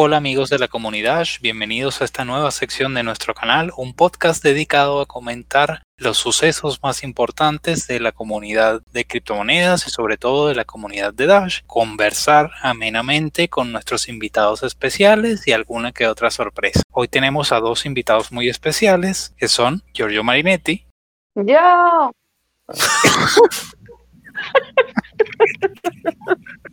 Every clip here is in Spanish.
Hola amigos de la comunidad, bienvenidos a esta nueva sección de nuestro canal, un podcast dedicado a comentar los sucesos más importantes de la comunidad de criptomonedas y sobre todo de la comunidad de Dash, conversar amenamente con nuestros invitados especiales y alguna que otra sorpresa. Hoy tenemos a dos invitados muy especiales que son Giorgio Marinetti. Yo.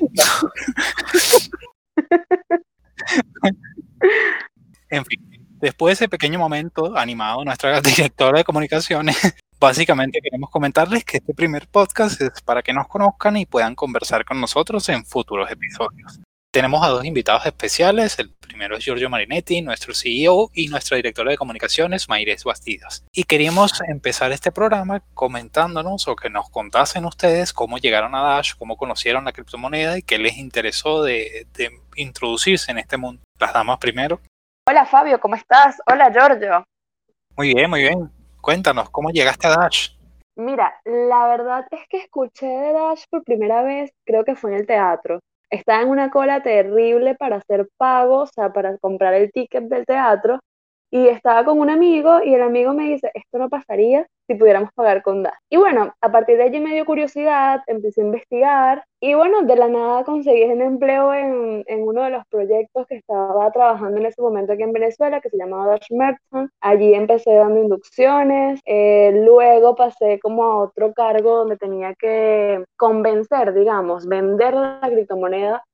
en fin, después de ese pequeño momento animado, nuestra directora de comunicaciones, básicamente queremos comentarles que este primer podcast es para que nos conozcan y puedan conversar con nosotros en futuros episodios. Tenemos a dos invitados especiales. El primero es Giorgio Marinetti, nuestro CEO, y nuestra directora de comunicaciones, Maires Bastidas. Y queríamos empezar este programa comentándonos o que nos contasen ustedes cómo llegaron a Dash, cómo conocieron la criptomoneda y qué les interesó de, de introducirse en este mundo. Las damas primero. Hola Fabio, ¿cómo estás? Hola Giorgio. Muy bien, muy bien. Cuéntanos, ¿cómo llegaste a Dash? Mira, la verdad es que escuché de Dash por primera vez, creo que fue en el teatro estaba en una cola terrible para hacer pagos, o sea, para comprar el ticket del teatro, y estaba con un amigo y el amigo me dice, esto no pasaría si pudiéramos pagar con DAS. Y bueno, a partir de allí me dio curiosidad, empecé a investigar y bueno, de la nada conseguí un empleo en, en uno de los proyectos que estaba trabajando en ese momento aquí en Venezuela, que se llamaba Dash Merchant. Allí empecé dando inducciones, eh, luego pasé como a otro cargo donde tenía que convencer, digamos, vender la criptomoneda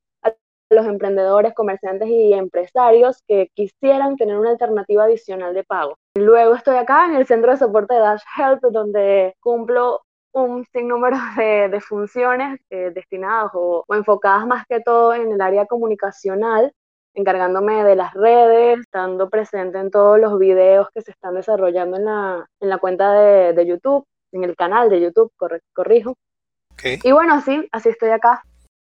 los emprendedores, comerciantes y empresarios que quisieran tener una alternativa adicional de pago. Luego estoy acá en el centro de soporte de Dash Help, donde cumplo un sinnúmero de, de funciones eh, destinadas o, enfocadas más que todo en el área comunicacional, encargándome de las redes, estando presente en todos los videos que se están desarrollando en la, en la cuenta de, de YouTube, en el canal de YouTube, corrijo. Y bueno, así, así estoy acá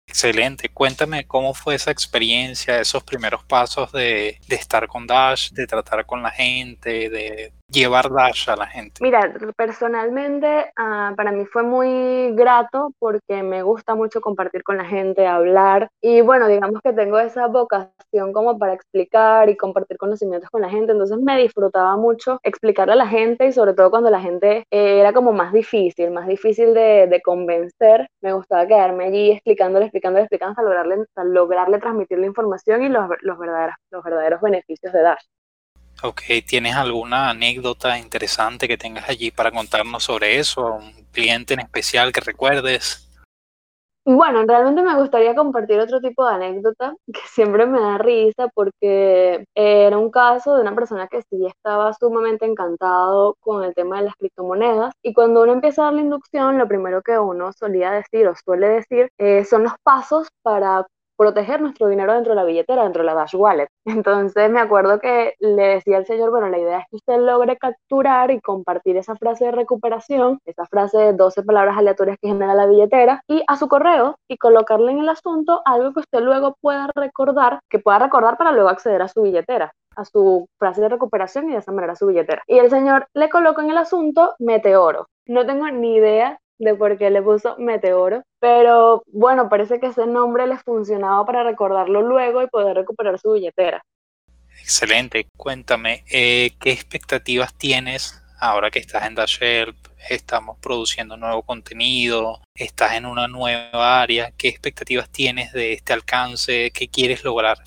Excelente. Cuéntame cómo fue esa experiencia, esos primeros pasos de, estar con Dash, de tratar con la gente, de llevar Dash a la gente? Mira, personalmente uh, para mí fue muy grato porque me gusta mucho compartir con la gente, hablar y bueno, digamos que tengo esa vocación como para explicar y compartir conocimientos con la gente, entonces me disfrutaba mucho explicarle a la gente y sobre todo cuando la gente eh, era como más difícil, más difícil de, de, convencer, me gustaba quedarme allí explicándole, explicándole, explicando hasta lograrle, hasta lograrle transmitir la información y los, los, verdaderos, los verdaderos beneficios de Dash. Ok, ¿tienes alguna anécdota interesante que tengas allí para contarnos sobre eso? ¿Un cliente en especial que recuerdes? Bueno, realmente me gustaría compartir otro tipo de anécdota que siempre me da risa porque era un caso de una persona que sí estaba sumamente encantado con el tema de las criptomonedas y cuando uno empieza a dar la inducción, lo primero que uno solía decir o suele decir eh, son los pasos para proteger nuestro dinero dentro de la billetera, dentro de la Dash Wallet. Entonces me acuerdo que le decía al señor, bueno, la idea es que usted logre capturar y compartir esa frase de recuperación, esa frase de 12 palabras aleatorias que genera la billetera, y a su correo y colocarle en el asunto algo que usted luego pueda recordar, que pueda recordar para luego acceder a su billetera a su frase de recuperación y de esa manera a su billetera. Y el señor le colocó en el asunto meteoro. No tengo ni idea de por qué le puso Meteoro, pero bueno, parece que ese nombre le funcionaba para recordarlo luego y poder recuperar su billetera. Excelente, cuéntame, eh, ¿qué expectativas tienes ahora que estás en Dashelp? Estamos produciendo nuevo contenido, estás en una nueva área, ¿qué expectativas tienes de este alcance? ¿Qué quieres lograr?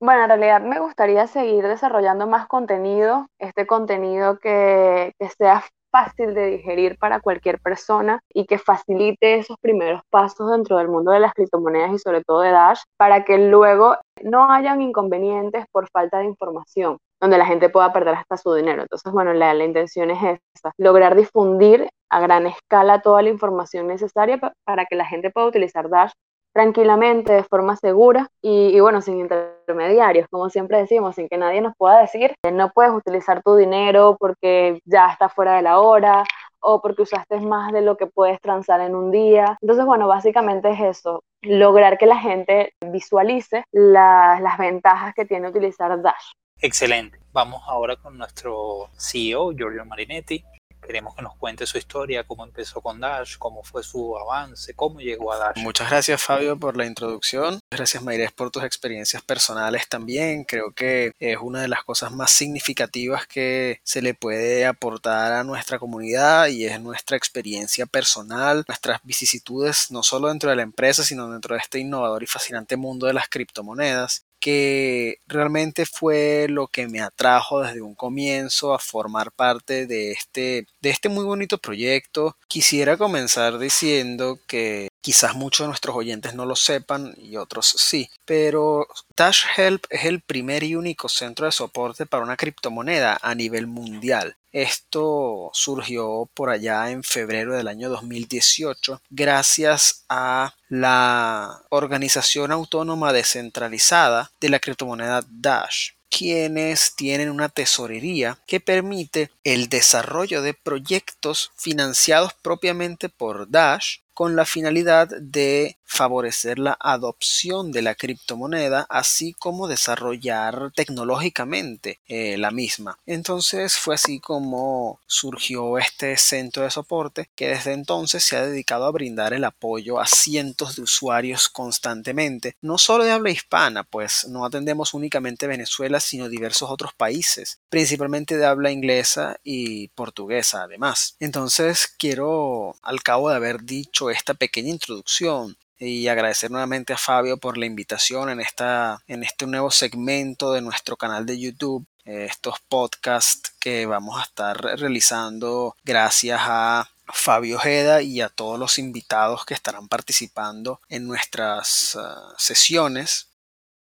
Bueno, en realidad me gustaría seguir desarrollando más contenido, este contenido que, sea fácil de digerir para cualquier persona y que facilite esos primeros pasos dentro del mundo de las criptomonedas y sobre todo de Dash para que luego no hayan inconvenientes por falta de información donde la gente pueda perder hasta su dinero. Entonces, bueno, la intención es esa, lograr difundir a gran escala toda la información necesaria para que la gente pueda utilizar Dash tranquilamente, de forma segura y, y, bueno, sin intermediarios, como siempre decimos, sin que nadie nos pueda decir no puedes utilizar tu dinero porque ya está fuera de la hora o porque usaste más de lo que puedes transar en un día. Entonces, bueno, básicamente es eso, lograr que la gente visualice la, las ventajas que tiene utilizar Dash. Excelente. Vamos ahora con nuestro CEO, Giorgio Marinetti. Queremos que nos cuente su historia, cómo empezó con Dash, cómo fue su avance, cómo llegó a Dash. Muchas gracias Fabio por la introducción. Gracias Mayrés por tus experiencias personales también. Creo que es una de las cosas más significativas que se le puede aportar a nuestra comunidad y es nuestra experiencia personal, nuestras vicisitudes no solo dentro de la empresa, sino dentro de este innovador y fascinante mundo de las criptomonedas que realmente fue lo que me atrajo desde un comienzo a formar parte de este, de este muy bonito proyecto. Quisiera comenzar diciendo que quizás muchos de nuestros oyentes no lo sepan y otros sí, pero Dash Help es el primer y único centro de soporte para una criptomoneda a nivel mundial. Esto surgió por allá en febrero del año 2018 gracias a la organización autónoma descentralizada de la criptomoneda Dash quienes tienen una tesorería que permite el desarrollo de proyectos financiados propiamente por Dash con la finalidad de favorecer la adopción de la criptomoneda, así como desarrollar tecnológicamente eh, la misma. Entonces fue así como surgió este centro de soporte que desde entonces se ha dedicado a brindar el apoyo a cientos de usuarios constantemente, no solo de habla hispana, pues no atendemos únicamente Venezuela, sino diversos otros países, principalmente de habla inglesa y portuguesa además. Entonces quiero, al cabo de haber dicho esta pequeña introducción y agradecer nuevamente a Fabio por la invitación en, esta, en este nuevo segmento de nuestro canal de YouTube, eh, estos podcasts que vamos a estar realizando gracias a Fabio Ojeda y a todos los invitados que estarán participando en nuestras ah, sesiones.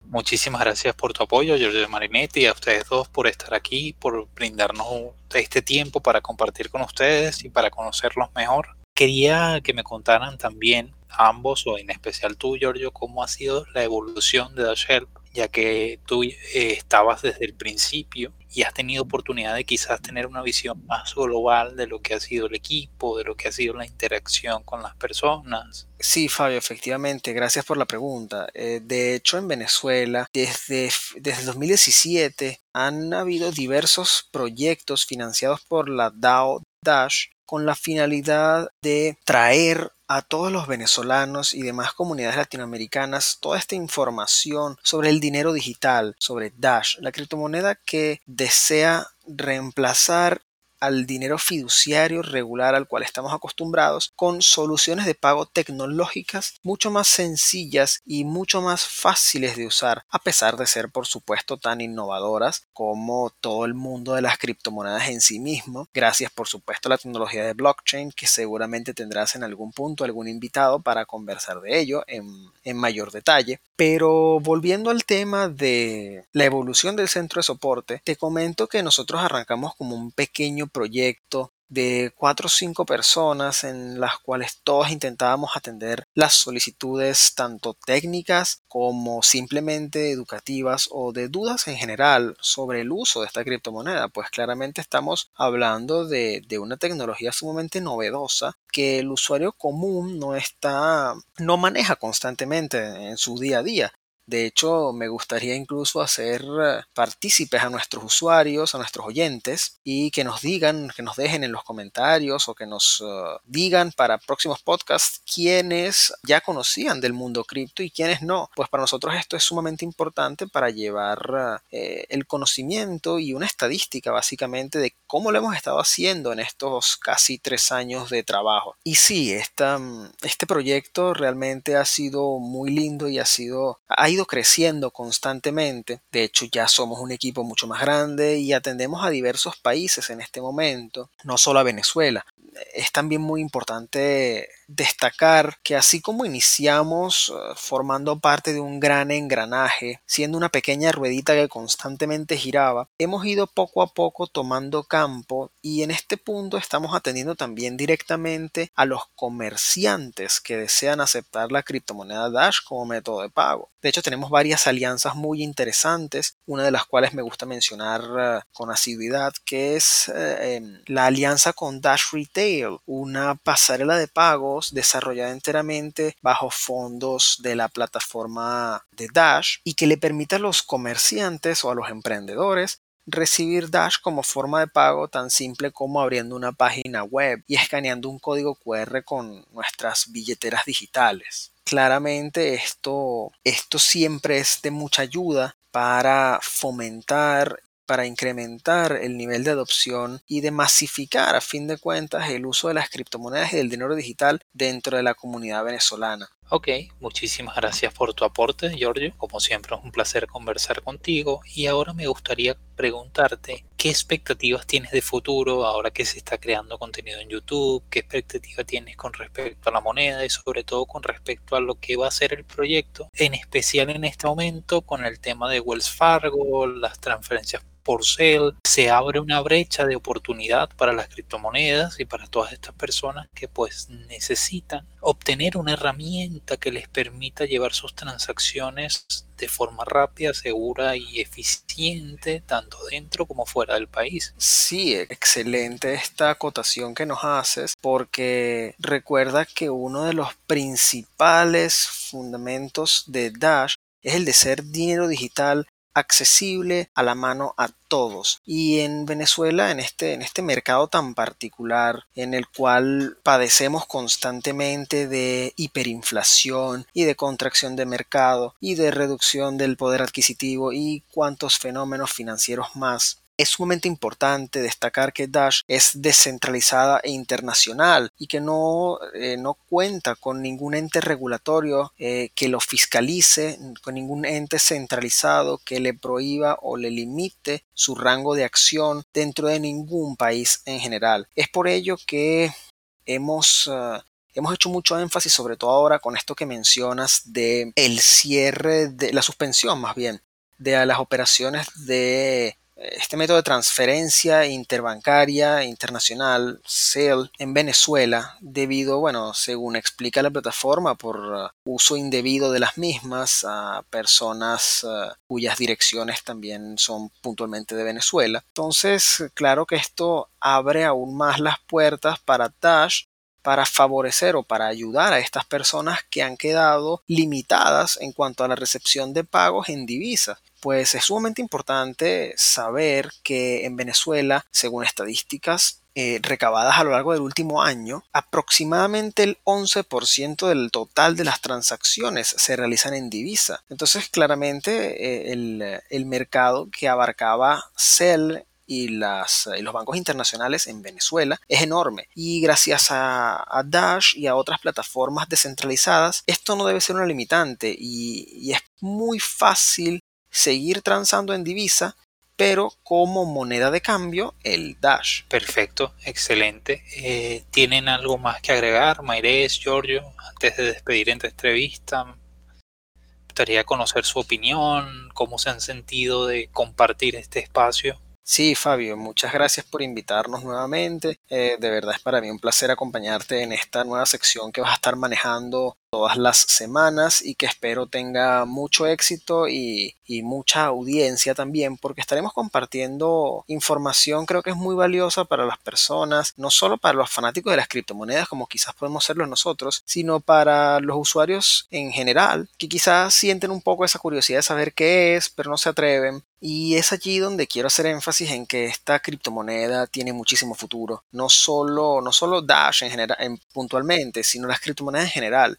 Muchísimas gracias por tu apoyo, Giorgio Marinetti, y a ustedes dos por estar aquí, por brindarnos este tiempo para compartir con ustedes y para conocerlos mejor quería que me contaran también ambos, o en especial tú, Giorgio, cómo ha sido la evolución de Dash ya que tú eh, estabas desde el principio y has tenido oportunidad de quizás tener una visión más global de lo que ha sido el equipo, de lo que ha sido la interacción con las personas. Sí, Fabio, efectivamente, gracias por la pregunta. Eh, de hecho, en Venezuela, desde, desde 2017, han habido diversos proyectos financiados por la DAO Dash con la finalidad de traer a todos los venezolanos y demás comunidades latinoamericanas toda esta información sobre el dinero digital, sobre Dash, la criptomoneda que desea reemplazar al dinero fiduciario regular al cual estamos acostumbrados con soluciones de pago tecnológicas mucho más sencillas y mucho más fáciles de usar a pesar de ser por supuesto tan innovadoras como todo el mundo de las criptomonedas en sí mismo. Gracias por supuesto a la tecnología de blockchain que seguramente tendrás en algún punto algún invitado para conversar de ello en, en mayor detalle pero volviendo al tema de la evolución del centro de soporte te comento que nosotros arrancamos como un pequeño proyecto de cuatro o cinco personas en las cuales todos intentábamos atender las solicitudes tanto técnicas como simplemente educativas o de dudas en general sobre el uso de esta criptomoneda, pues claramente estamos hablando de, de una tecnología sumamente novedosa que el usuario común no está, no maneja constantemente en su día a día. De hecho, me gustaría incluso hacer eh, partícipes a nuestros usuarios, a nuestros oyentes, y que nos digan, que nos dejen en los comentarios o que nos eh, digan para próximos podcasts quiénes ya conocían del mundo cripto y quiénes no. Pues para nosotros esto es sumamente importante para llevar eh, el conocimiento y una estadística básicamente de cómo lo hemos estado haciendo en estos casi tres años de trabajo. Y sí, este proyecto realmente ha sido muy lindo y ha sido, ha ido creciendo constantemente. De hecho, ya somos un equipo mucho más grande y atendemos a diversos países en este momento, no solo a Venezuela. Es también muy importante destacar que así como iniciamos eh, formando parte de un gran engranaje, siendo una pequeña ruedita que constantemente giraba, hemos ido poco a poco tomando campo y en este punto estamos atendiendo también directamente a los comerciantes que desean aceptar la criptomoneda Dash como método de pago. De hecho, tenemos varias alianzas muy interesantes, una de las cuales me gusta mencionar eh, con asiduidad, que es eh, em, la alianza con Dash Retail, una pasarela de desarrollada enteramente bajo fondos de la plataforma de Dash y que le permite a los comerciantes o a los emprendedores recibir Dash como forma de pago tan simple como abriendo una página web y escaneando un código QR con nuestras billeteras digitales. Claramente esto, esto siempre es de mucha ayuda para fomentar para incrementar el nivel de adopción y de masificar a fin de cuentas el uso de las criptomonedas y del dinero digital dentro de la comunidad venezolana. Ok, muchísimas gracias por tu aporte, Giorgio. Como siempre es un placer conversar contigo y ahora me gustaría preguntarte qué expectativas tienes de futuro ahora que se está creando contenido en YouTube, qué expectativa tienes con respecto a la moneda y sobre todo con respecto a lo que va a ser el proyecto, en especial en este momento con el tema de Wells Fargo, las transferencias por sale, se abre una brecha de oportunidad para las criptomonedas y para todas estas personas que pues necesitan obtener una herramienta que les permita llevar sus transacciones de forma rápida, segura y eficiente, tanto dentro como fuera del país. Sí, excelente esta acotación que nos haces, porque recuerda que uno de los principales fundamentos de Dash es el de ser dinero digital accesible a la mano a todos. Y en Venezuela, en este, en este mercado tan particular, en el cual padecemos constantemente de hiperinflación y de contracción de mercado y de reducción del poder adquisitivo y cuantos fenómenos financieros más, es sumamente importante destacar que Dash es descentralizada e internacional y que no, eh, no cuenta con ningún ente regulatorio eh, que lo fiscalice, con ningún ente centralizado que le prohíba o le limite su rango de acción dentro de ningún país en general. Es por ello que hemos eh, hemos hecho mucho énfasis, sobre todo ahora con esto que mencionas de el cierre de la suspensión más bien de las operaciones de este método de transferencia interbancaria internacional, SEL, en Venezuela, debido, bueno, según explica la plataforma, por uh, uso indebido de las mismas a personas uh, cuyas direcciones también son puntualmente de Venezuela. Entonces, claro que esto abre aún más las puertas para Dash para favorecer o para ayudar a estas personas que han quedado limitadas en cuanto a la recepción de pagos en divisas. Pues es sumamente importante saber que en Venezuela, según estadísticas eh, recabadas a lo largo del último año, aproximadamente el 11% del total de las transacciones se realizan en divisa. Entonces, claramente, eh, el, el, mercado que abarcaba CEL y, las, los bancos internacionales en Venezuela es enorme. Y gracias a, Dash y a otras plataformas descentralizadas, esto no debe ser una limitante y, es muy fácil seguir transando en divisa pero como moneda de cambio el Dash. Perfecto, excelente. Eh, ¿Tienen algo más que agregar, Maires, Giorgio, antes de despedir esta entrevista? Me gustaría conocer su opinión, cómo se han sentido de compartir este espacio. Sí, Fabio, muchas gracias por invitarnos nuevamente. Eh, de verdad es para mí un placer acompañarte en esta nueva sección que vas a estar manejando todas las semanas y que espero tenga mucho éxito y, mucha audiencia también porque estaremos compartiendo información creo que es muy valiosa para las personas, no solo para los fanáticos de las criptomonedas como quizás podemos serlo nosotros, sino para los usuarios en general que quizás sienten un poco esa curiosidad de saber qué es pero no se atreven y es allí donde quiero hacer énfasis en que esta criptomoneda tiene muchísimo futuro. No solo, no solo Dash en general, en, puntualmente, sino las criptomonedas en general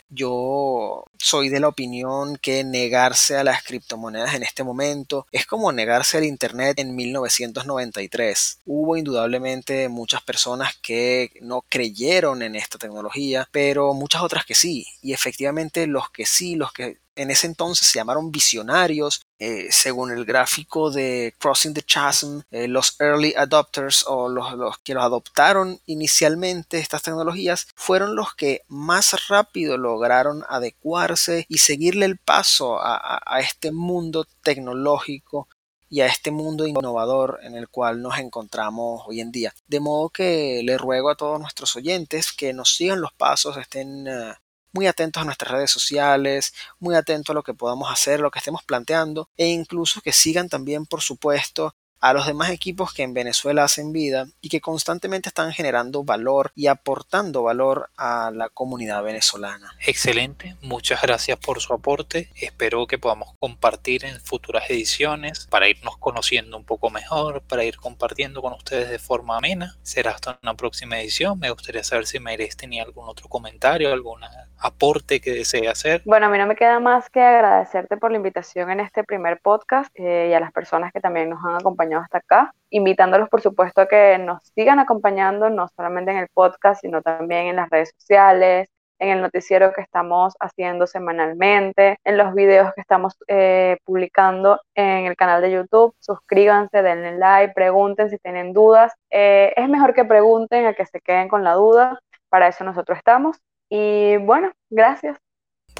soy de la opinión que negarse a las criptomonedas en este momento es como negarse al Internet en 1993. Hubo indudablemente muchas personas que no creyeron en esta tecnología, pero muchas otras que sí. Y efectivamente los que sí, los que en ese entonces se llamaron visionarios, eh, según el gráfico de Crossing the Chasm, eh, los early adopters o los, que los adoptaron inicialmente estas tecnologías fueron los que más rápido lograron adecuarse y seguirle el paso a, este mundo tecnológico y a este mundo innovador en el cual nos encontramos hoy en día. De modo que le ruego a todos nuestros oyentes que nos sigan los pasos, estén uh, muy atentos a nuestras redes sociales, muy atentos a lo que podamos hacer, lo que estemos planteando e incluso que sigan también, por supuesto, a los demás equipos que en Venezuela hacen vida y que constantemente están generando valor y aportando valor a la comunidad venezolana. Excelente, muchas gracias por su aporte. Espero que podamos compartir en futuras ediciones para irnos conociendo un poco mejor, para ir compartiendo con ustedes de forma amena. Será hasta una próxima edición. Me gustaría saber si Mayres tenía algún otro comentario, algún aporte que desee hacer. Bueno, a mí no me queda más que agradecerte por la invitación en este primer podcast eh, y a las personas que también nos han hasta acá, invitándolos por supuesto a que nos sigan acompañando no solamente en el podcast, sino también en las redes sociales, en el noticiero que estamos haciendo semanalmente, en los videos que estamos eh, publicando en el canal de YouTube. Suscríbanse, denle like, pregunten si tienen dudas. Eh, es mejor que pregunten a que se queden con la duda. Para eso nosotros estamos. Y bueno, gracias.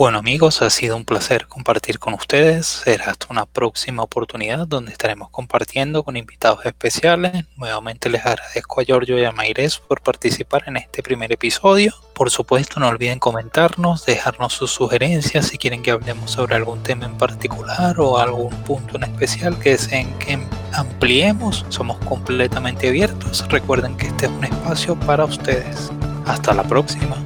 Bueno amigos, ha sido un placer compartir con ustedes. Será hasta una próxima oportunidad donde estaremos compartiendo con invitados especiales. Nuevamente les agradezco a Giorgio y a Maires por participar en este primer episodio. Por supuesto, no olviden comentarnos, dejarnos sus sugerencias si quieren que hablemos sobre algún tema en particular o algún punto en especial que deseen que ampliemos. Somos completamente abiertos. Recuerden que este es un espacio para ustedes. Hasta la próxima.